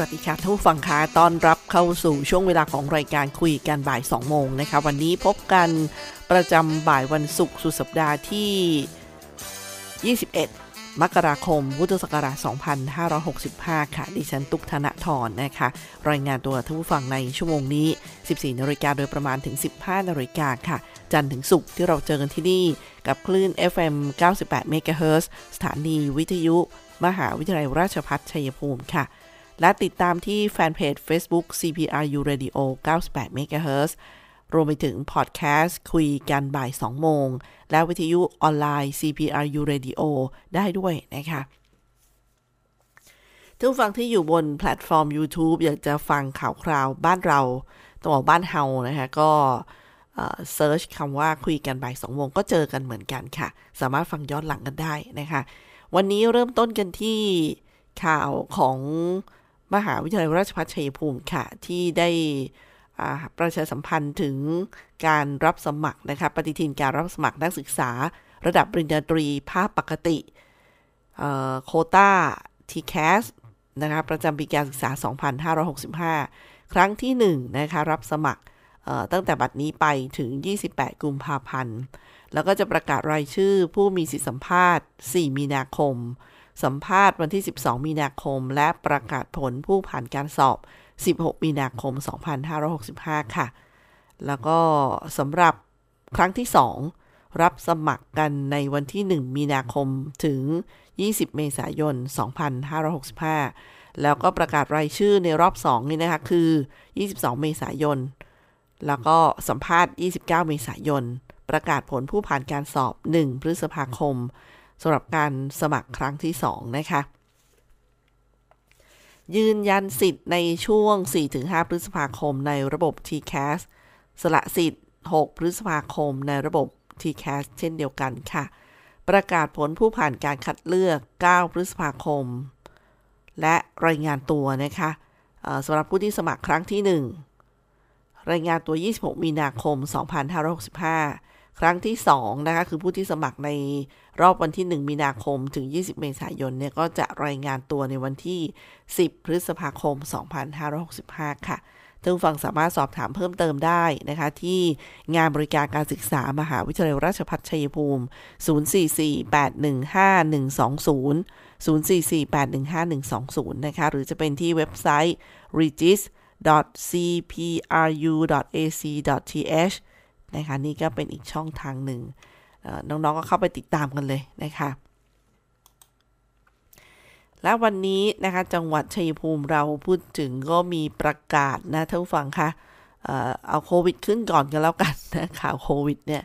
วัสดีค่ะท่านผู้ฟังคะต้อนรับเข้าสู่ช่วงเวลาของรายการคุยกันบ่าย 2 โมงนะคะ วันนี้พบกันประจำบ่ายวันศุกร์สุดสัปดาห์ที่ 21 มกราคม พุทธศักราช 2565 ค่ะ ดิฉันตุกธนทรนะคะ รายงานตัวท่านผู้ฟังในชั่วโมงนี้ 14นาฬิกาโดยประมาณถึง 15นาฬิกาค่ะ จันทร์ถึงศุกร์ที่เราเจอกันที่นี่ กับคลื่น FM 98 MHz สถานีวิทยุ มหาวิทยาลัยราชภัฏชัยภูมิค่ะ และติดตามที่แฟนเพจ Facebook CPRU Radio 98 MHz รวมไปถึงพอดแคสต์คุยกันบ่าย 2 โมง และวิทยุออนไลน์ CPRU Radio ได้ด้วยนะคะถ้าฟังที่อยู่บนแพลตฟอร์ม YouTube อยากจะฟังข่าวคราวบ้านเราต้องบอกบ้านเฮานะคะก็ search คำว่าคุยกันบ่าย2โมงก็เจอกันเหมือนกันค่ะ สามารถฟังย้อนหลังกันได้นะคะ วันนี้เริ่มต้นกันที่ข่าวของ มหาวิทยาลัยราชภัฏชัยภูมิค่ะ ที่ได้ประชาสัมพันธ์ถึงการรับสมัครนะคะปฏิทินการรับสมัครนักศึกษา ระดับปริญญาตรีภาคปกติโคต้าทีแคสนะคะประจำปีการศึกษา 2565 ครั้งที่ 1 นะคะรับสมัครตั้งแต่บัดนี้ไปถึง 28 กุมภาพันธ์ แล้วก็จะประกาศรายชื่อผู้มีสิทธิสัมภาษณ์ 4 มีนาคม สัมภาษณ์วันที่ 12 มีนาคม และประกาศผลผู้ผ่านการสอบ 16 มีนาคม 2565 ค่ะ แล้วก็สำหรับครั้งที่ 2 รับสมัครกันในวันที่ 1 มีนาคมถึง 20 เมษายน 2565 แล้วก็ประกาศรายชื่อในรอบ 2 นี่นะคะ คือ 22 เมษายน แล้วก็สัมภาษณ์ 29 เมษายน ประกาศผลผู้ผ่านการสอบ 1 พฤษภาคม สำหรับการสมัครครั้งที่ 2 นะคะ ยืนยันสิทธิ์ในช่วง 4-5 พฤษภาคมในระบบ TCAS สละสิทธิ์ 6 พฤษภาคมในระบบ TCAS เช่นเดียวกันค่ะ ประกาศผลผู้ผ่านการคัดเลือก 9 พฤษภาคม และรายงานตัวนะคะสำหรับผู้ที่สมัครครั้งที่ 1 รายงานตัว 26 มีนาคม 2565 ครั้งที่2นะคะคือผู้ที่สมัครในรอบวันที่ 1 มีนาคมถึง 20 เมษายนเนี่ยก็จะรายงานตัวในวันที่ 10 พฤษภาคม 2565 ค่ะท่านฟังสามารถสอบถามเพิ่มเติมได้นะคะ ที่งานบริการการศึกษามหาวิทยาลัยราชภัฏชัยภูมิ 044815120 044815120 นะคะ หรือจะเป็นที่เว็บไซต์ regis cpru.ac.th นะคะนี่ก็เป็นอีกช่องทางหนึ่งน้องๆก็เข้าไปติดตามกันเลยนะคะและวันนี้นะคะจังหวัดชัยภูมิเราพูดถึงก็มีประกาศนะท่านผู้ฟังคะเอาโควิดขึ้นก่อนกันแล้วกันนะข่าวโควิดเนี่ย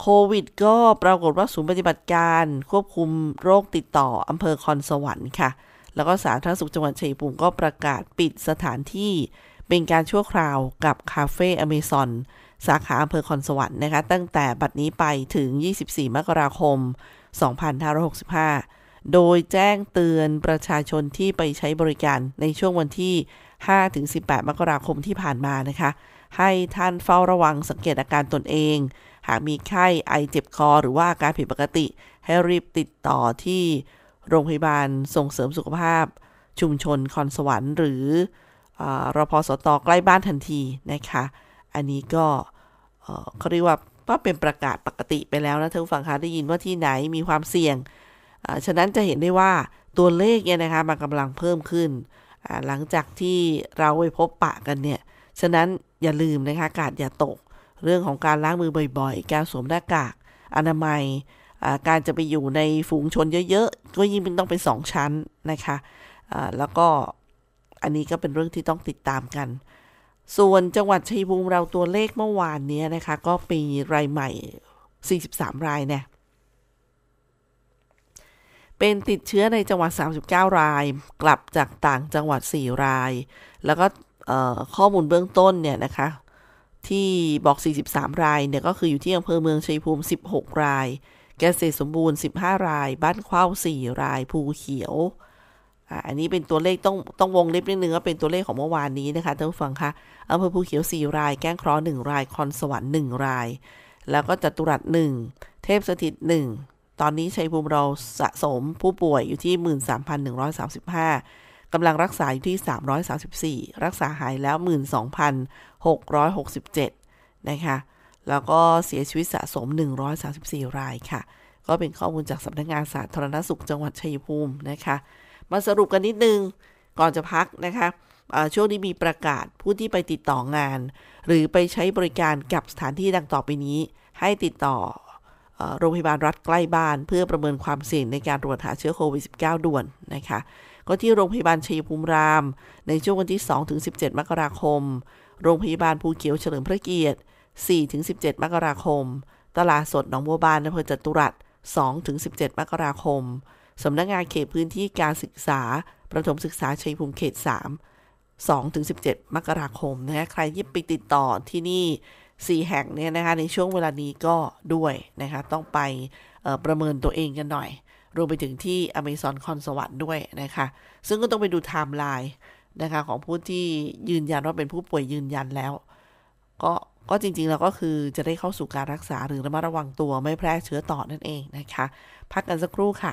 โควิดก็ปรากฏว่าศูนย์ปฏิบัติการควบคุมโรคติดต่ออำเภอคอนสวรรค์ค่ะ แล้วก็สาธารณสุขจังหวัดชัยภูมิก็ประกาศปิดสถานที่เป็นการชั่วคราวกับคาเฟ่อเมซอน สาขาอำเภอคอนสวรรค์นะคะตั้งแต่บัดนี้ไปถึง 24 มกราคม 2565 โดยแจ้งเตือนประชาชนที่ไปใช้บริการในช่วงวันที่ 5-18 มกราคมที่ผ่านมานะคะ ให้ท่านเฝ้าระวังสังเกตอาการตนเอง หากมีไข้ไอเจ็บคอ หรือว่าอาการผิดปกติ ให้รีบติดต่อที่โรงพยาบาลส่งเสริมสุขภาพ ชุมชนคอนสวรรค์ หรือรพสตใกล้บ้านทันทีนะคะ อันนี้ก็เขาเรียกว่าว่าเป็นประกาศปกติไปแล้วนะท่านผู้ฟังคะได้ยินว่าที่ไหนมีความเสี่ยง ฉะนั้นจะเห็นได้ว่าตัวเลขเนี่ยนะคะมันกำลังเพิ่มขึ้น หลังจากที่เราไปพบปะกันเนี่ย ฉะนั้นอย่าลืมนะคะกาดอย่าตก เรื่องของการล้างมือบ่อยๆ การสวมหน้ากาก อนามัย การจะไปอยู่ในฝูงชนเยอะๆ ก็ยิ่งต้องเป็นสองชั้นนะคะ แล้วก็อันนี้ก็เป็นเรื่องที่ต้องติดตามกัน ส่วนจังหวัดชัยภูมิเราตัวเลขเมื่อวานนี้นะคะ ก็ปีรายใหม่ 43 รายเนี่ยเป็นติดเชื้อในจังหวัด 39 ราย กลับจากต่างจังหวัด 4 ราย แล้วก็ข้อมูลเบื้องต้นเนี่ยนะคะ ที่บอก 43 รายเนี่ยก็คืออยู่ที่อำเภอเมืองชัยภูมิ 16 ราย แกษตรสมบูรณ์ 15 ราย บ้านเข้า4ราย ภูเขียว อันนี้เป็นตัวเลขต้องต้องวงเล็บนิดนึงว่าเป็นตัวเลขของเมื่อวานนี้นะคะท่านผู้ฟังคะอำเภอภูเขียว 4 ราย แก้งเคราะห์1ราย คอนสวรรค์1ราย แล้วก็จัตุรัส1เทพสถิต 1 ตอนนี้ชัยภูมิเราสะสมผู้ป่วยอยู่ที่ 13,135กำลังรักษาอยู่ที่ 334 รักษาหายแล้ว 12,667 นะคะ แล้วก็เสียชีวิตสะสม 134 รายค่ะ ก็เป็นข้อมูลจากสำนักงงานสาธารณสุขจังหวัดชัยภูมินะคะ มาสรุปกันนิดนึง ก่อนจะพักนะคะช่วงนี้มีประกาศผู้ที่ไปติดต่องาน หรือไปใช้บริการกับสถานที่ดังต่อไปนี้ ให้ติดต่อโรงพยาบาลรัฐใกล้บ้าน เพื่อประเมินความเสี่ยงในการตรวจหาเชื้อโควิด -19 ด่วนนะคะ ก็ที่โรงพยาบาลชัยภูมิราม ในช่วงวันที่ 2-17 มกราคม โรงพยาบาลภูเขียวเฉลิมพระเกียรติ 4-17 มกราคม ตลาดสดหนองบัวบานอำเภอจตุรัส2-17 มกราคม สำนักงงานเขตพื้นที่การศึกษา ประถมศึกษาชัยภูมิเขต 3 2-17 มกราคมนะใครที่ไปติดต่อที่นี่ 4 แห่งเนี่ยนะคะในช่วงเวลานี้ก็ด้วยนะคะต้องไปประเมินตัวเองกันหน่อย รวมไปถึงที่อเมซอนคอนสวรรค์ด้วยนะคะซึ่งก็ต้องไปดูไทม์ไลน์นะคะของผู้ที่ยืนยันว่าเป็นผู้ป่วยยืนยันแล้ว ก็ก็จริงๆ แล้วก็คือจะได้เข้าสู่การรักษาหรือระมัดระวังตัวไม่แพร่เชื้อต่อนั่นเองนะคะ พักกันสักครู่ค่ะ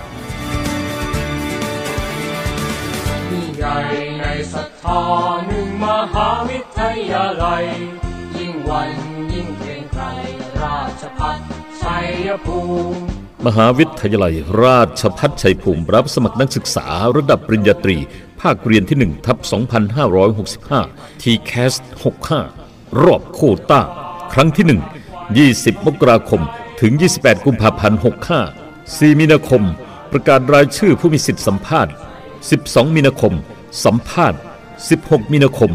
ใหญ่ในศรัทธาหนึ่งมหาวิทยาลัย ยิ่งวันยิ่งเกรงไกรราชพัฒชัยภูมิมหาวิทยาลัยราชพัฒชัยภูมิรับสมัครนักศึกษาระดับปริญญาตรี ภาคเรียนที่1ทับ2565ทีแคส65 รอบโคต้า ครั้งที่ 1 20 มกราคม ถึง 28 กุมภาพันธ์ 65 4 มีนาคม ประกาศรายชื่อผู้มีสิทธิสัมภาษณ์ 12 มีนาคม สัมภาษณ์ 16 มีนาคม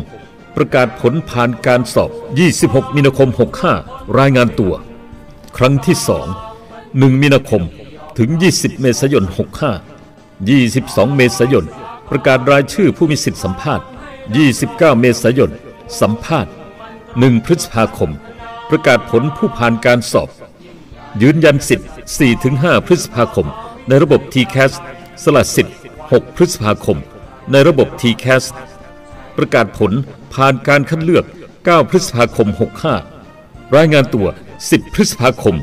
ประกาศผลผ่านการสอบ 26 มีนาคม 65 รายงานตัว ครั้งที่ 2 1 มีนาคมถึง 20 เมษายน 65 22 เมษายน ประกาศรายชื่อผู้มีสิทธิสัมภาษณ์ 29 เมษายน สัมภาษณ์ 1 พฤษภาคม ประกาศผลผู้ผ่านการสอบ ยืนยันสิทธิ์ 4-5 พฤษภาคม ในระบบ TCAS สละสิทธิ์ 6 พฤษภาคม ในระบบ TCAS ประกาศผลผ่านการคัดเลือก 9 พฤษภาคม 65 รายงานตัว 10 พฤษภาคม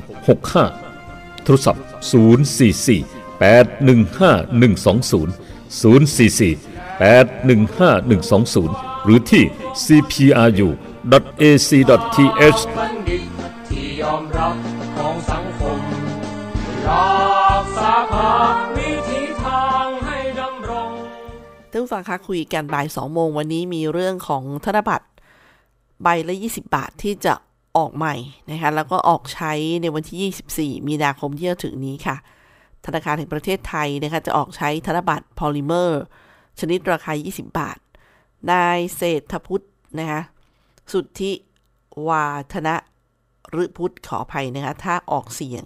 65 โทรศัพท์ 044 815 120 044 815 120 หรือที่ cpru.ac.th ที่ยอมรับ ท่านฟังคะคุยกันบ่ายสองโมงวันนี้มีเรื่องของธนบัตรใบละ 20 บาทที่จะออกใหม่นะคะแล้วก็ออกใช้ในวันที่ 24 มีนาคมที่จะถึงนี้ค่ะ ธนาคารแห่งประเทศไทยนะคะจะออกใช้ธนบัตรพอลิเมอร์ ชนิดราคา 20 บาท นายเศรษฐพุทธนะคะสุทธิวาธนะฤพุทธขออภัยนะคะถ้าออกเสียง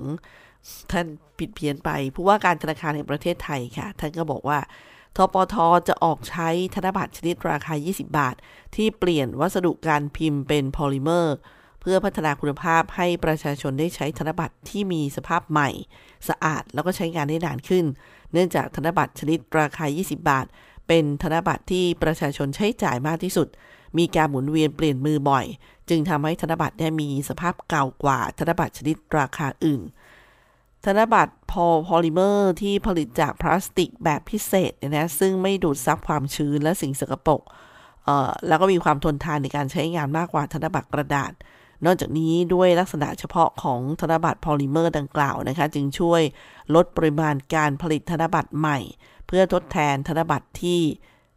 ท่านผิดเพี้ยนไปผู้ว่าการธนาคารแห่งประเทศไทยค่ะ ท่านก็บอกว่า ทปทจะออกใช้ธนบัตรชนิดราคา 20 บาท ที่เปลี่ยนวัสดุการพิมพ์เป็นพอลิเมอร์ เพื่อพัฒนาคุณภาพให้ประชาชนได้ใช้ธนบัตรที่มีสภาพใหม่ สะอาดแล้วก็ใช้งานได้นานขึ้น เนื่องจากธนบัตรชนิดราคา 20 บาท เป็นธนบัตรที่ประชาชนใช้จ่ายมากที่สุด มีการหมุนเวียนเปลี่ยนมือบ่อย จึงทำให้ธนบัตรได้มีสภาพเก่ากว่าธนบัตรชนิดราคาอื่น ธนบัตรพอพอลิเมอร์ที่ผลิตจากพลาสติกแบบพิเศษเนี่ยนะซึ่งไม่ดูดซับความชื้นและสิ่งสกปรกเอ่อแล้วก็มีความทนทานในการใช้งานมากกว่าธนบัตรกระดาษ นอกจากนี้ด้วยลักษณะเฉพาะของธนบัตรพอลิเมอร์ดังกล่าวนะคะ จึงช่วยลดปริมาณการผลิตธนบัตรใหม่ เพื่อทดแทนธนบัตรที่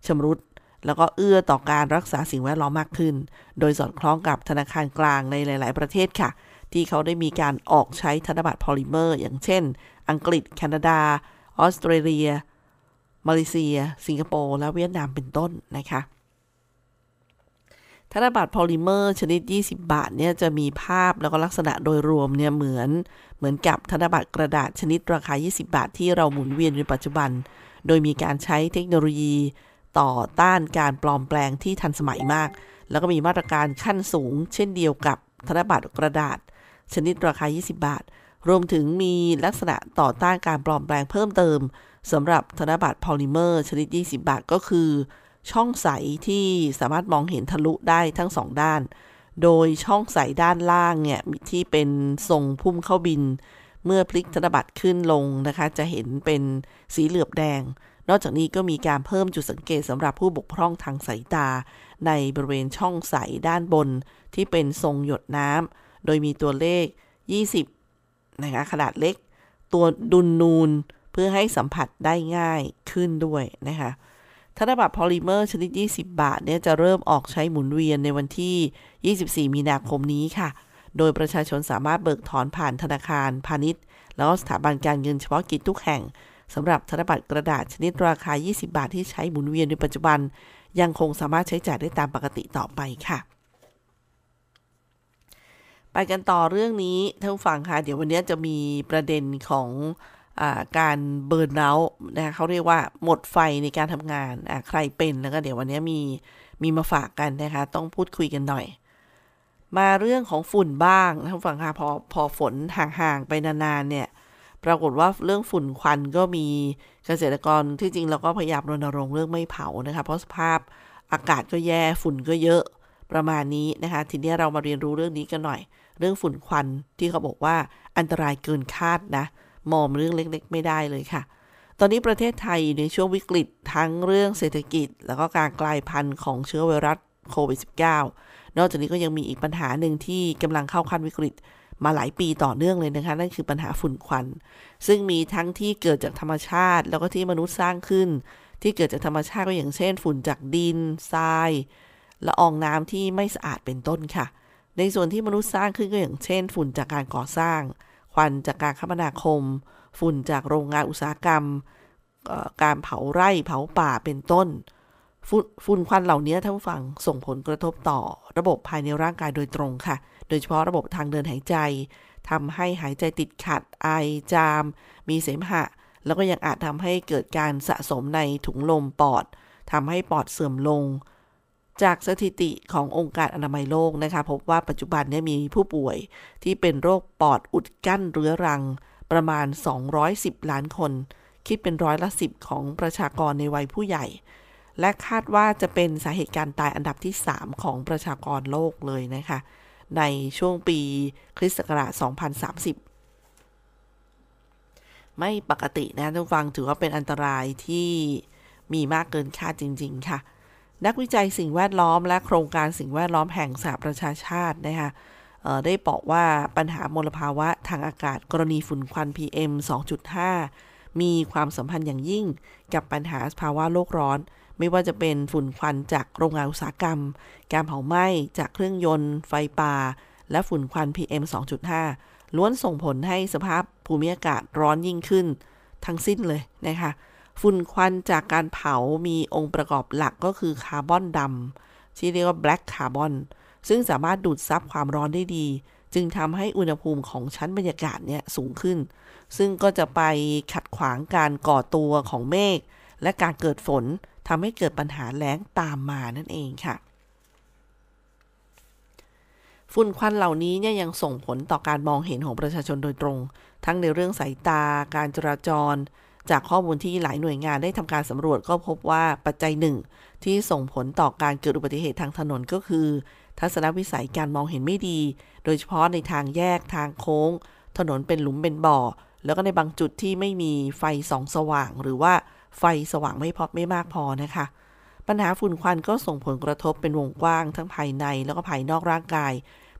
ชำรุดแล้วก็เอื้อต่อการรักษาสิ่งแวดล้อมมากขึ้น โดยสอดคล้องกับธนาคารกลางในหลาย ๆ ประเทศค่ะ ที่เขาได้มีการออกใช้ธนบัตรพอลิเมอร์ อย่างเช่น อังกฤษ แคนาดา ออสเตรเลีย มาเลเซีย สิงคโปร์ และเวียดนามเป็นต้นนะคะ ธนบัตรพอลิเมอร์ ชนิด 20 บาทเนี่ยจะมีภาพแล้วก็ลักษณะโดยรวมเนี่ยเหมือนเหมือนกับธนบัตรกระดาษชนิดราคา 20 บาท ที่เราหมุนเวียนในปัจจุบัน โดยมีการใช้เทคโนโลยีต่อต้านการปลอมแปลงที่ทันสมัยมาก แล้วก็มีมาตรการขั้นสูง เช่นเดียวกับธนบัตรกระดาษ ชนิดราคา 20 บาท รวมถึงมีลักษณะต่อต้านการปลอมแปลงเพิ่มเติมสำหรับธนบัตรพอลิเมอร์ชนิด 20 บาทก็คือ ช่องใสที่สามารถมองเห็นทะลุได้ทั้งสองด้าน โดยช่องใสด้านล่างเนี่ยที่เป็นทรงพุ่มเข้าบิน เมื่อพลิกธนบัตรขึ้นลงนะคะ จะเห็นเป็นสีเหลือบแดง นอกจากนี้ก็มีการเพิ่มจุดสังเกตสำหรับผู้บกพร่องทางสายตา ในบริเวณช่องใสด้านบนที่เป็นทรงหยดน้ำ โดยมีตัวเลข 20 นะคะขนาดเล็ก ตัวดุนนูนเพื่อให้สัมผัสได้ง่ายขึ้นด้วยนะคะธนบัตรพอลิเมอร์ชนิด 20 บาทเนี่ยจะเริ่มออกใช้หมุนเวียนในวันที่ 24 มีนาคมนี้ค่ะ โดยประชาชนสามารถเบิกถอนผ่านธนาคารพาณิชย์ แล้วก็สถาบันการเงินเฉพาะกิจทุกแห่งสำหรับธนบัตรกระดาษชนิดราคา 20 บาทที่ใช้หมุนเวียนในปัจจุบัน ยังคงสามารถใช้จ่ายได้ตามปกติต่อไปค่ะ ไปกันต่อเรื่องนี้ท่านฟังค่ะ เดี๋ยววันนี้จะมีประเด็นของอการเบิร์นเอาท์นะคะเขาเรียกว่าหมดไฟในการทำงานใครเป็นแล้วก็เดี๋ยววันนี้มีมีมาฝากกันนะคะ ต้องพูดคุยกันหน่อย มาเรื่องของฝุ่นบ้างท่านฟังค่ะพอพอฝนห่างๆไปนานๆเนี่ยปรากฏว่าเรื่องฝุ่นควันก็มีเกษตรกรที่จริงเราก็พยายามรณรงค์เรื่องไม่เผานะคะเพราะสภาพอากาศก็แย่ฝุ่นก็เยอะประมาณนี้นะคะ ทีนี้เรามาเรียนรู้เรื่องนี้กันหน่อย เรื่องฝุ่นควันที่เขาบอกว่าอันตรายเกินคาดนะ มองเรื่องเล็กๆ ไม่ได้เลยค่ะ ตอนนี้ประเทศไทยอยู่ในช่วงวิกฤตทั้งเรื่องเศรษฐกิจ แล้วก็การกลายพันธุ์ของเชื้อไวรัสโควิด -19 นอกจากนี้ก็ยังมีอีกปัญหาหนึ่งที่กำลังเข้าขั้นวิกฤตมาหลายปีต่อเนื่องเลยนะคะ นั่นคือปัญหาฝุ่นควัน ซึ่งมีทั้งที่เกิดจากธรรมชาติ แล้วก็ที่มนุษย์สร้างขึ้น ที่เกิดจากธรรมชาติก็อย่างเช่น ฝุ่นจากดินทรายละอองน้ำที่ไม่สะอาดเป็นต้นค่ะ ในส่วนที่มนุษย์สร้างขึ้นก็อย่างเช่น ฝุ่นจากการก่อสร้าง ควันจากการคมนาคม ฝุ่นจากโรงงานอุตสาหกรรม การเผาไร่เผาป่าเป็นต้น ฝุ่นควันเหล่านี้ท่านผู้ฟังส่งผลกระทบต่อ ระบบภายในร่างกายโดยตรงค่ะ โดยเฉพาะระบบทางเดินหายใจทำให้หายใจติดขัด ไอจาม มีเสมหะ แล้วก็ยังอาจทำให้เกิดการสะสมในถุงลมปอดทำให้ปอดเสื่อมลง จากสถิติขององค์การอนามัยโลกนะคะ พบว่าปัจจุบันนี้มีผู้ป่วยที่เป็นโรคปอดอุดกั้นเรื้อรัง ประมาณ 210 ล้านคน คิดเป็นร้อยละสิบของประชากรในวัยผู้ใหญ่ และคาดว่าจะเป็นสาเหตุการตายอันดับที่ 3 ของประชากรโลกเลยนะคะ ในช่วงปีคริสต์ศักราช 2030ไม่ปกตินะทุกฟังถือว่าเป็นอันตรายที่มีมากเกินคาดจริง ๆ ค่ะ นักวิจัยสิ่งแวดล้อมและโครงการสิ่งแวดล้อมแห่งสหประชาชาตินะคะได้บอกว่าปัญหามลภาวะทางอากาศกรณีฝุ่นควัน PM 2.5 มีความสัมพันธ์อย่างยิ่งกับปัญหาภาวะโลกร้อน ไม่ว่าจะเป็นฝุ่นควันจากโรงงานอุตสาหกรรม การเผาไหม้จากเครื่องยนต์ ไฟป่า และฝุ่นควัน PM 2.5 ล้วนส่งผลให้สภาพภูมิอากาศร้อนยิ่งขึ้น ทั้งสิ้นเลยนะคะ ฝุ่นควันจากการเผามีองค์ประกอบหลักก็คือคาร์บอนดำที่เรียกว่า black carbon ซึ่งสามารถดูดซับความร้อนได้ดี จึงทำให้อุณหภูมิของชั้นบรรยากาศเนี่ยสูงขึ้น ซึ่งก็จะไปขัดขวางการก่อตัวของเมฆและการเกิดฝนทำให้เกิดปัญหาแล้งตามมานั่นเองค่ะ ฝุ่นควันเหล่านี้เนี่ยยังส่งผลต่อการมองเห็นของประชาชนโดยตรง ทั้งในเรื่องสายตา การจราจร จากข้อมูลที่หลายหน่วยงานได้ทำการสำรวจก็พบว่าปัจจัยหนึ่ง ที่ส่งผลต่อการเกิดอุบัติเหตุทางถนนก็คือ ทัศนวิสัยการมองเห็นไม่ดี โดยเฉพาะในทางแยกทางโค้ง ถนนเป็นหลุมเป็นบ่อ แล้วก็ในบางจุดที่ไม่มีไฟส่องสว่าง หรือว่าไฟสว่างไม่พอไม่มากพอนะคะ ปัญหาฝุ่นควันก็ส่งผลกระทบเป็นวงกว้างทั้งภายในแล้วก็ภายนอกร่างกาย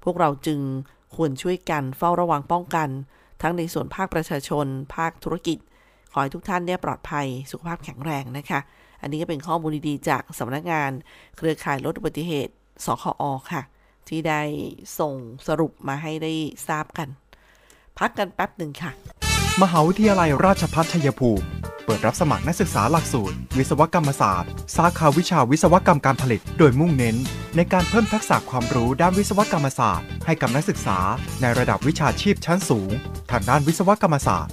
พวกเราจึงควรช่วยกันเฝ้าระวังป้องกัน ทั้งในส่วนภาคประชาชน ภาคธุรกิจ ขอให้ทุกท่านเนี่ยปลอดภัยสุขภาพแข็งแรงนะคะ อันนี้ก็เป็นข้อมูลดีๆจากสำนักงานเครือข่ายลดอุบัติเหตุสคอค่ะ ที่ได้ส่งสรุปมาให้ได้ทราบกัน พักกันแป๊บหนึ่งค่ะ มหาวิทยาลัยราชภัฏชัยภูมิ เปิดรับสมัครนักศึกษาหลักสูตร วิศวกรรมศาสตร์ สาขาวิชาวิศวกรรมการผลิต โดยมุ่งเน้น ในการเพิ่มทักษะความรู้ด้านวิศวกรรมศาสตร์ ให้กับนักศึกษา ในระดับวิชาชีพชั้นสูง ทางด้านวิศวกรรมศาสตร์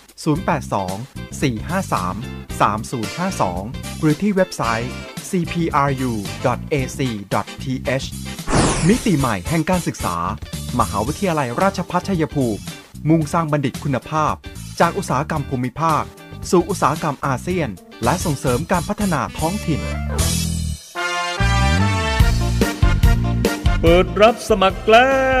082 453 3052 หรือที่เว็บไซต์ cpru.ac.th มิติใหม่แห่งการศึกษา มหาวิทยาลัยราชภัฏชัยภูมิ มุ่งสร้างบัณฑิตคุณภาพ จากอุตสาหกรรมภูมิภาค สู่อุตสาหกรรมอาเซียน และส่งเสริมการพัฒนาท้องถิ่น เปิดรับสมัครแล้ว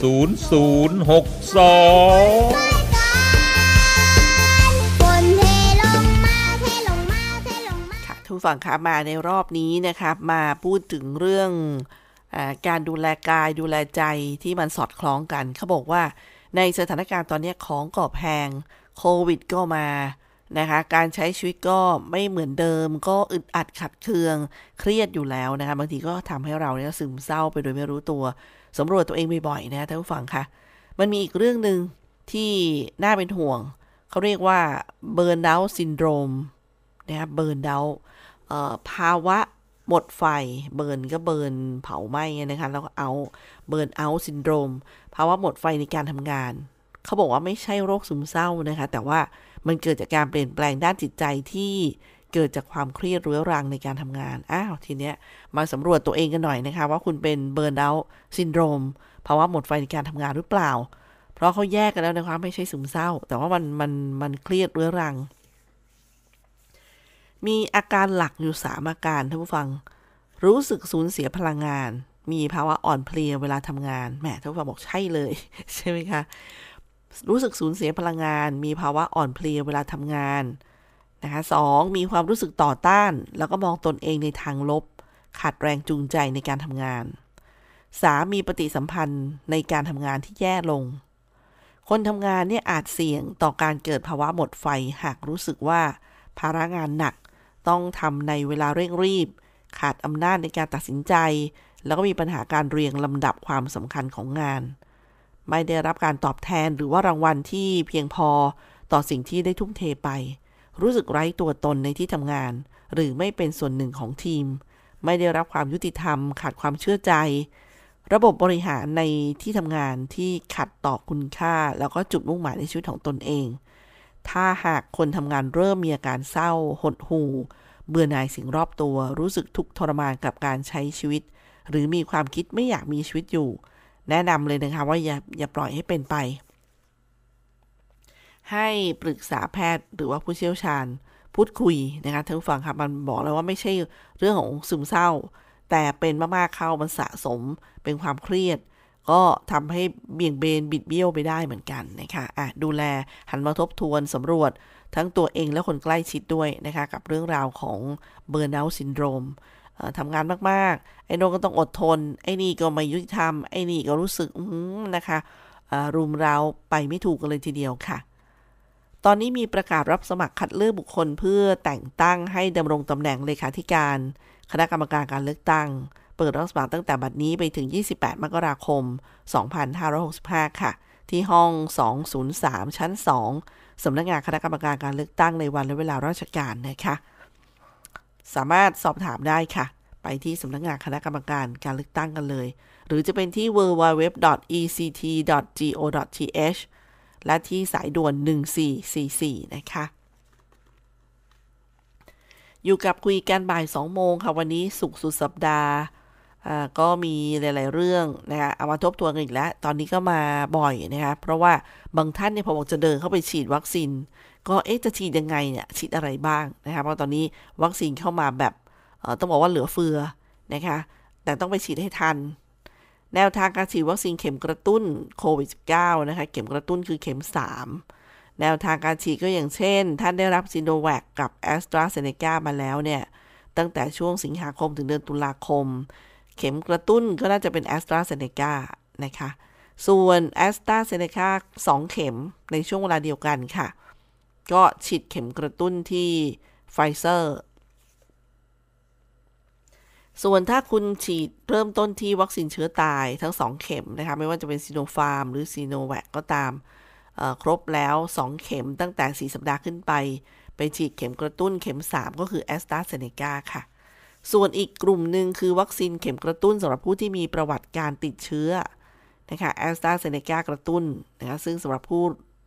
0062ค่ะทุกฝั่งคะมาในรอบนี้นะครับมาพูดถึงเรื่องอการดูแลกายดูแลใจที่มันสอดคล้องกัน เขาบอกว่าในสถานการณ์ตอนนี้ของก็แพงโควิดก็มานะคะการใช้ชีวิตก็ไม่เหมือนเดิม ก็อึดอัดขัดเคืองเครียดอยู่แล้วนะคะบางทีก็ทำให้เราเนี่ยซึมเศร้าไปโดยไม่รู้ตัว สำรวจตัวเองบ่อยๆนะท่านผู้ฟังคะมันมีอีกเรื่องหนึ่งที่น่าเป็นห่วง เขาเรียกว่าเบิร์น u าซินโดรมนะครับเบิร์น u าภาวะหมดไฟเบิร์นก็เบิร์นเผาไหม้นะคะแล้วก็เอา burnout syndrome ภาวะหมดไฟในการทำงาน เขาบอกว่าไม่ใช่โรคซึมเศร้านะคะ แต่ว่ามันเกิดจากการเปลี่ยนแปลงด้านจิตใจที่ เกิดจากความเครียดเรื้อรังในการทำงาน อ้าว ทีเนี้ย มาสำรวจตัวเองกันหน่อยนะคะ ว่าคุณเป็นเบิร์นเอาซินโดรมภาวะหมดไฟในการทำงานหรือเปล่า เพราะเขาแยกกันแล้วนะคะไม่ใช่ซึมเศร้า แต่ว่ามันมันมันเครียดเรื้อรัง มีอาการหลักอยู่สามอาการท่านผู้ฟัง รู้สึกสูญเสียพลังงาน มีภาวะอ่อนเพลียเวลาทำงาน แหมท่านผู้ฟังบอกใช่เลย ใช่ไหมคะ รู้สึกสูญเสียพลังงาน มีภาวะอ่อนเพลียเวลาทำงาน นะคะสองมีความรู้สึกต่อต้าน แล้วก็มองตนเองในทางลบ ขาดแรงจูงใจในการทำงาน 3. มีปฏิสัมพันธ์ในการทำงานที่แย่ลง คนทำงานเนี่ยอาจเสี่ยงต่อการเกิดภาวะหมดไฟ หากรู้สึกว่า ภาระงานหนักต้องทำในเวลาเร่งรีบ ขาดอำนาจในการตัดสินใจ แล้วก็มีปัญหาการเรียงลำดับความสำคัญของงาน ไม่ได้รับการตอบแทนหรือว่ารางวัลที่เพียงพอต่อสิ่งที่ได้ทุ่มเทไป รู้สึกไร้ตัวตนในที่ทำงาน หรือไม่เป็นส่วนหนึ่งของทีม ไม่ได้รับความยุติธรรม ขาดความเชื่อใจ ระบบบริหารในที่ทำงานที่ขัดต่อคุณค่า แล้วก็จุดมุ่งหมายในชีวิตของตนเอง ถ้าหากคนทำงานเริ่มมีอาการเศร้า หดหู่ เบื่อหน่ายสิ่งรอบตัว รู้สึกทุกข์ทรมานกับการใช้ชีวิต หรือมีความคิดไม่อยากมีชีวิตอยู่ แนะนำเลยนะคะว่าอย่าอย่าปล่อยให้เป็นไป ให้ปรึกษาแพทย์หรือว่าผู้เชี่ยวชาญพูดคุยนะคะท่านผู้ฟังครับมันบอกเลยว่าไม่ใช่เรื่องของซึมเศร้า แต่เป็นมากๆเข้ามันสะสมเป็นความเครียด ก็ทำให้เบี่ยงเบนบิดเบี้ยวไปได้เหมือนกันนะคะอะดูแลหันมาทบทวนสำรวจทั้งตัวเองและคนใกล้ชิดด้วยนะคะกับเรื่องราวของเบ r n ร์ u t ซินโดรมทำงานมากๆ ไอ้โนก็ต้องอดทน ไอ้นี่ก็ไม่ยุติธรรม ไอ้นี่ก็รู้สึกอืนะคะรุมเราไปไม่ถูกกันเลยทีเดียวค่ะ ตอนนี้มีประกาศรับสมัครคัดเลือกบุคคลเพื่อแต่งตั้งให้ดำรงตำแหน่งเลขาธิการ คณะกรรมการการเลือกตั้ง เปิดรับสมัครตั้งแต่บัดนี้ไปถึง 28 มกราคม 2565 ค่ะ ที่ห้อง 203 ชั้น 2 สำนักงานคณะกรรมการการเลือกตั้งในวันและเวลาราชการนะคะ สามารถสอบถามได้ค่ะ ไปที่สำนักงานคณะกรรมการการเลือกตั้งกันเลย หรือจะเป็นที่ www.ect.go.th และที่สายด่วน 1444 นะคะ อยู่กับคุยกันบ่าย 2 โมงค่ะ วันนี้สุกสุดสัปดาห์ก็มีหลาย ๆ เรื่องนะคะเอามาทบทวนกันอีกแล้ว ตอนนี้ก็มาบ่อยนะคะเพราะว่าบางท่านเนี่ยพอบอกจะเดินเข้าไปฉีดวัคซีน ก็เอ๊ะจะฉีดยังไงเนี่ยฉีดอะไรบ้างนะคะเพราะตอนนี้วัคซีนเข้ามาแบบต้องบอกว่าเหลือเฟือนะคะแต่ต้องไปฉีดให้ทัน แนวทางการฉีดวัคซีนเข็มกระตุ้นโควิด -19 นะคะ เข็มกระตุ้นคือเข็ม 3 แนวทางการฉีดก็อย่างเช่น ท่านได้รับซิโนแวคกับแอสตราเซเนกามาแล้วเนี่ย ตั้งแต่ช่วงสิงหาคมถึงเดือนตุลาคม เข็มกระตุ้นก็น่าจะเป็นแอสตราเซเนกานะคะ ส่วนแอสตราเซเนกา2เข็มในช่วงเวลาเดียวกันค่ะ ก็ฉีดเข็มกระตุ้นที่ไฟเซอร์ ส่วนถ้าคุณฉีดเริ่มต้นที่วัคซีนเชื้อตายทั้ง 2 เข็มนะคะไม่ว่าจะเป็นซิโนฟาร์มหรือซิโนแวคก็ตามครบแล้ว 2 เข็มตั้งแต่ 4 สัปดาห์ขึ้นไป ไปฉีดเข็มกระตุ้นเข็ม 3 ก็คือแอสตราเซเนกาค่ะ ส่วนอีกกลุ่มหนึ่งคือวัคซีนเข็มกระตุ้นสำหรับผู้ที่มีประวัติการติดเชื้อนะคะแอสตราเซเนกากระตุ้นนะคะซึ่งสำหรับผู้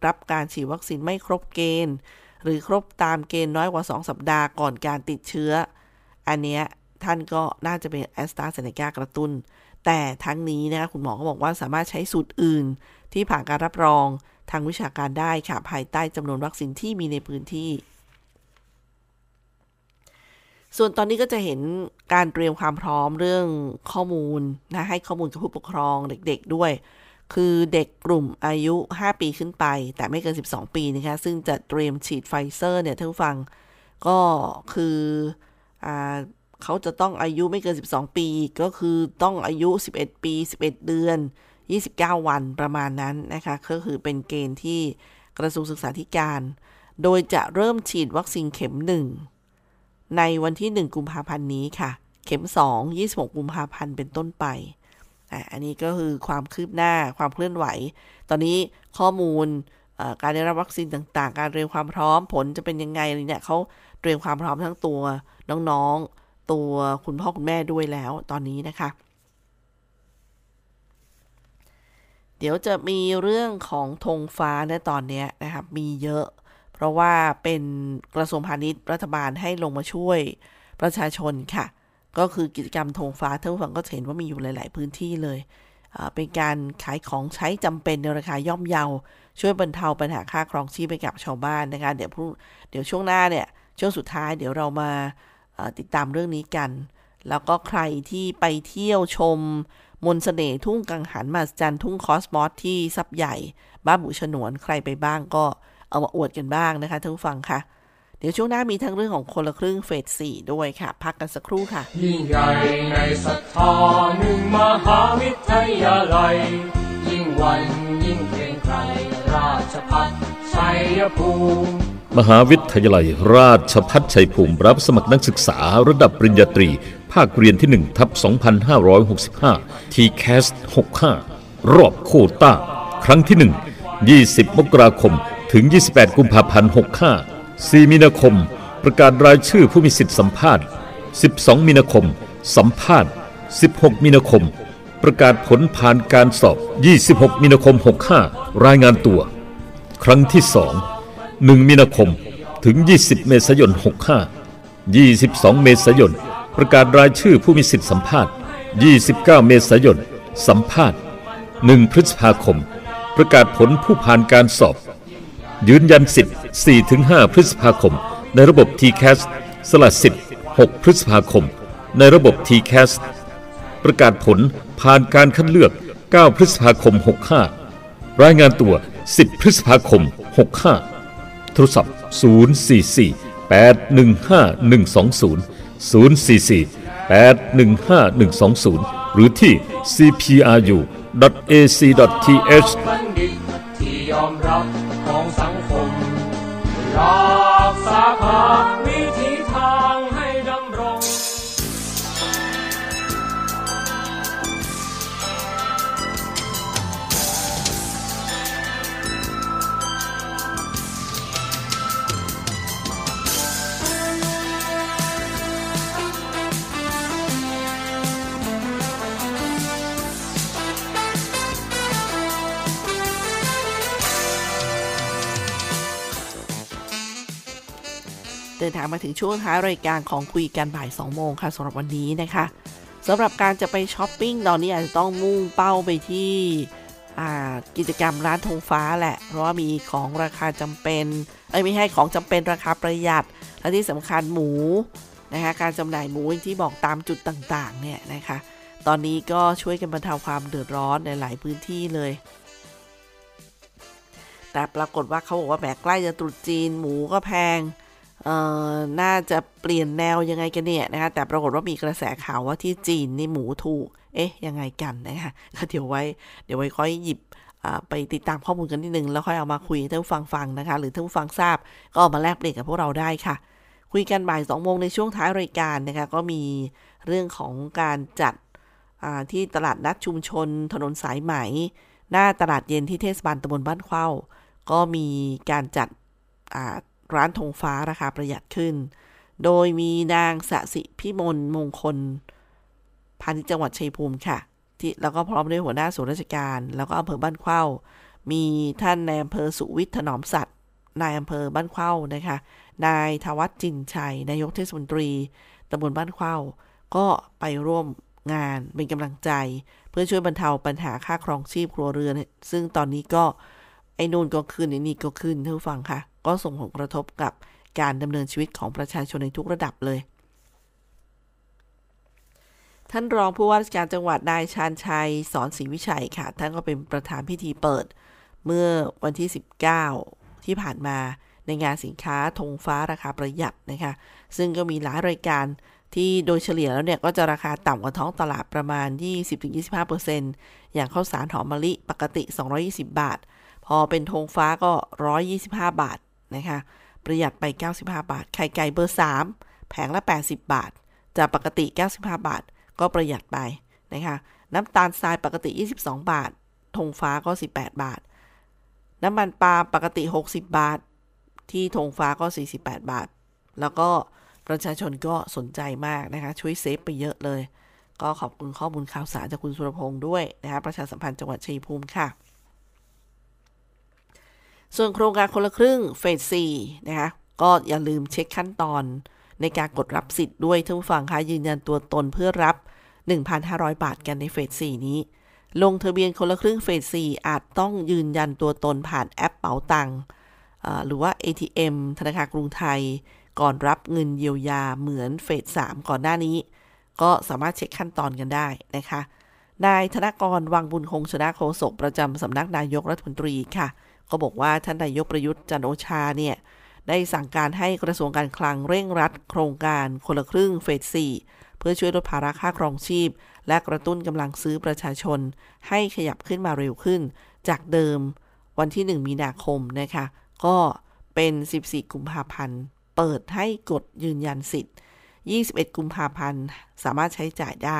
รับการฉีดวัคซีนไม่ครบเกณฑ์ หรือครบตามเกณฑ์น้อยกว่า 2 สัปดาห์ก่อนการติดเชื้อ อันเนี้ย ท่านก็น่าจะเป็นแอสตราเซเนกากระตุ้น แต่ทั้งนี้นะคะคุณหมอก็บอกว่าสามารถใช้สูตรอื่น ที่ผ่านการรับรองทางวิชาการได้ค่ะ ภายใต้จำนวนวัคซีนที่มีในพื้นที่ ส่วนตอนนี้ก็จะเห็นการเตรียมความพร้อมเรื่องข้อมูลนะให้ข้อมูลกับผู้ปกครองเด็กๆด้วย คือเด็กกลุ่มอายุ 5 ปีขึ้นไป แต่ไม่เกิน 12 ปีนะคะซึ่งจะเตรียมฉีดไฟเซอร์เนี่ยท่านผู้ฟังก็คืออ่า เขาจะต้องอายุไม่เกิน 12 ปี ก็คือต้องอายุ 11 ปี 11 เดือน 29 วันประมาณนั้นนะคะ ก็คือเป็นเกณฑ์ที่กระทรวงศึกษาธิการ โดยจะเริ่มฉีดวัคซีนเข็ม 1 ในวันที่ 1 กุมภาพันธ์นี้ค่ะ เข็ม 2 26 กุมภาพันธ์เป็นต้นไปอะอันนี้ก็คือความคืบหน้าความเคลื่อนไหว ตอนนี้ข้อมูลการได้รับวัคซีนต่างๆ การเตรียมความพร้อมผลจะเป็นยังไงอะไรเนี่ยเขาเตรียมความพร้อมทั้งตัวน้องๆ ตัวคุณพ่อคุณแม่ด้วยแล้วตอนนี้นะคะ เดี๋ยวจะมีเรื่องของธงฟ้าในตอนนี้นะครับมีเยอะ เพราะว่าเป็นกระทรวงพาณิชย์รัฐบาลให้ลงมาช่วยประชาชนค่ะ ก็คือกิจกรรมธงฟ้าท่านผู้ฟังก็เห็นว่ามีอยู่หลาย ๆ พื้นที่เลยเป็นการขายของใช้จำเป็นในราคาย่อมเยา ช่วยบรรเทาปัญหาค่าครองชีพไปกับชาวบ้านนะคะเดี๋ยวพรุ่งเดี๋ยวช่วงหน้าเนี่ยช่วงสุดท้ายเดี๋ยวเรามา ติดตามเรื่องนี้กัน แล้วก็ใครที่ไปเที่ยวชม มนต์เสน่ห์ทุ่งกังหันมาจันทุ่งคอสมอสที่ซับใหญ่ บ้านบุฉนวนใครไปบ้างก็เอามาอวดกันบ้างนะคะท่านผู้ฟังค่ะ เดี๋ยวช่วงหน้ามีทั้งเรื่องของคนละครึ่งเฟสสี่ด้วยค่ะ พักกันสักครู่ค่ะ ยิ่งใหญ่ในศรัทธาหนึ่งมหาวิทยาลัย ยิ่งวันยิ่งเกรงไกรราชพัฒชัยภูมิ มหาวิทยาลัย ราชพัฒชัยภูมิรับสมัครนักศึกษาระดับปริญญาตรี ภาคเรียนที่1ทับ2565ทีแคส65 รอบโคต้า ครั้งที่ 1 20 มกราคม ถึง 28 กุมภาพันธ์ 65 4 มีนาคม ประกาศรายชื่อผู้มีสิทธิสัมภาษณ์ 12 มีนาคม สัมภาษณ์ 16 มีนาคม ประกาศผลผ่านการสอบ 26 มีนาคม 65 รายงานตัว ครั้งที่ 2 1 มีนาคมถึง 20 เมษายน 65 22 เมษายน ประกาศรายชื่อผู้มีสิทธิสัมภาษณ์ 29 เมษายน สัมภาษณ์ 1 พฤษภาคม ประกาศผลผู้ผ่านการสอบ ยืนยันสิทธิ์ 4-5 พฤษภาคม ในระบบ TCAS สละสิทธิ์ 6 พฤษภาคม ในระบบ TCAS ประกาศผลผ่านการคัดเลือก 9 พฤษภาคม 65 รายงานตัว 10 พฤษภาคม 65 ทรศัพท์ 044 815 120 044 815 120 หรือที่ cpru.ac.th บัณฑิตที่ยอมรับของสังคมรักษาภา ดินทางมาถึงช่วงท้ายรายการของคุยกันบ่าย 2 โมงค่ะสำหรับวันนี้นะคะสำหรับการจะไปช้อปปิ้งตอนนี้อาจจะต้องมุ่งเป้าไปที่กิจกรรมร้านธงฟ้าแหละ เพราะว่ามีของราคาจำเป็น เอ้ยไม่ให้ของจำเป็นราคาประหยัด และที่สำคัญหมูนะคะการจำหน่ายหมูอย่างที่บอกตามจุดต่างๆเนี่ยนะคะ ตอนนี้ก็ช่วยกันบรรเทาความเดือดร้อนในหลายพื้นที่เลย แต่ปรากฏว่าเขาบอกว่าแหมใกล้จะตรุษจีนหมูก็แพง น่าจะเปลี่ยนแนวยังไงกันเนี่ยนะคะ แต่ปรากฏว่ามีกระแสข่าวว่าที่จีนนี่หมูถูก เอ๊ะ ยังไงกันนะคะก็เดี๋ยวไว้ เดี๋ยวไว้ค่อยหยิบไปติดตามข้อมูลกันนิดนึง แล้วค่อยเอามาคุยให้ท่านผู้ฟังฟังนะคะ หรือท่านผู้ฟังทราบ ก็เอามาแลกเปลี่ยนกับพวกเราได้ค่ะ คุยกันบ่ายสองโมงในช่วงท้ายรายการนะคะ ก็มีเรื่องของการจัดที่ตลาดนัดชุมชน ถนนสายไหม หน้าตลาดเย็นที่เทศบาลตำบลบ้านเข้า ก็มีการจัด ร้านธงฟ้าราคาประหยัดขึ้น โดยมีนางสสิพิมลมงคลพาณิชย์จังหวัดชัยภูมิค่ะ ที่แล้วก็พร้อมด้วยหัวหน้าส่วนราชการ แล้วก็อำเภอบ้านเข้า มีท่านในอำเภอสุวิทย์ถนอมสัตว์นายอำเภอบ้านเข้านะคะ นายทวัฒน์จินชัย นายกเทศมนตรีตำบลบ้านเข้า ก็ไปร่วมงานเป็นกำลังใจ เพื่อช่วยบรรเทาปัญหาค่าครองชีพครัวเรือน ซึ่งตอนนี้ก็ไอ้นู่นก็ขึ้นไอ้นี่ก็ขึ้นท่านฟังค่ะ ก็ส่งผลกระทบกับการดำเนินชีวิตของประชาชนในทุกระดับเลย ท่านรองผู้ว่าราชการจังหวัดนายชาญชัยสอนศรีวิชัยค่ะ ท่านก็เป็นประธานพิธีเปิด เมื่อวันที่ 19 ที่ผ่านมาในงานสินค้าธงฟ้าราคาประหยัดนะคะ ซึ่งก็มีหลายรายการที่โดยเฉลี่ยแล้วเนี่ย ก็จะราคาต่ำกว่าท้องตลาดประมาณ 20-25%อย่างข้าวสารหอมมะลิปกติ 220 บาท พอเป็นธงฟ้าก็ 125 บาท นะคะ ประหยัดไป 95 บาท ไข่ไก่เบอร์ 3 แผงละ 80 บาท จากปกติ 95 บาท ก็ประหยัดไปนะคะ น้ำตาลทรายปกติ 22 บาท ธงฟ้าก็ 18 บาท น้ำมันปาล์มปกติ 60 บาท ที่ธงฟ้าก็ 48 บาท แล้วก็ประชาชนก็สนใจมากนะคะ ช่วยเซฟไปเยอะเลย ก็ขอบคุณข้อมูลข่าวสารจากคุณสุรพงศ์ด้วยนะคะประชาสัมพันธ์จังหวัดชัยภูมิค่ะ ส่วนโครงการคนละครึ่งเฟส 4 นะคะ ก็อย่าลืมเช็คขั้นตอนในการกดรับสิทธิ์ด้วยท่านผู้ฟังคะยืนยันตัวตนเพื่อรับ 1,500 บาทกันในเฟส 4 นี้ ลงทะเบียนคนละครึ่งเฟส 4 อาจต้องยืนยันตัวตนผ่านแอปเป๋าตังค์หรือว่า ATM ธนาคารกรุงไทย ก่อนรับเงินเยียวยาเหมือนเฟส 3 ก่อนหน้านี้ ก็สามารถเช็คขั้นตอนกันได้นะคะนายธนกรวังบุญคงชนะโฆษกประจำสำนักนายกรัฐมนตรีค่ะ ก็บอกว่าท่านนายกประยุทธ์จันโอชาเนี่ยได้สั่งการให้กระทรวงการคลังเร่งรัดโครงการคนละครึ่งเฟส 4 เพื่อช่วยลดภาระค่าครองชีพ และกระตุ้นกำลังซื้อประชาชน ให้ขยับขึ้นมาเร็วขึ้น จากเดิมวันที่ 1 มีนาคมนะคะ ก็เป็น 14 กุมภาพันธ์ เปิดให้กดยืนยันสิทธิ์ 21 กุมภาพันธ์ สามารถใช้จ่ายได้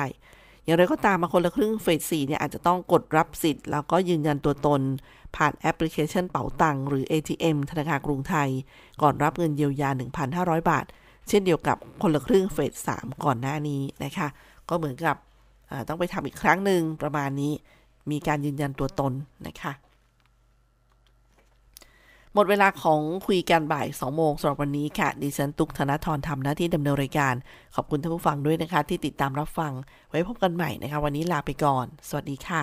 อย่างไรก็ตามมาคนละครึ่งเฟสสี่เนี่ยอาจจะต้องกดรับสิทธิ์ แล้วก็ยืนยันตัวตน ผ่านแอปพลิเคชันเป๋าตังหรือ ATM ธนาคารกรุงไทย ก่อนรับเงินเยียวยา 1,500 บาท เช่นเดียวกับคนละครึ่งเฟสสามก่อนหน้านี้นะคะ ก็เหมือนกับต้องไปทำอีกครั้งหนึ่งประมาณนี้ มีการยืนยันตัวตนนะคะ หมดเวลาของคุยกันบ่าย 2 โมงสำหรับวันนี้ค่ะ ดิฉันตุกธนทรทำหน้าที่ดำเนินรายการ ขอบคุณท่านผู้ฟังด้วยนะคะ ที่ติดตามรับฟัง ไว้พบกันใหม่นะคะ วันนี้ลาไปก่อน สวัสดีค่ะ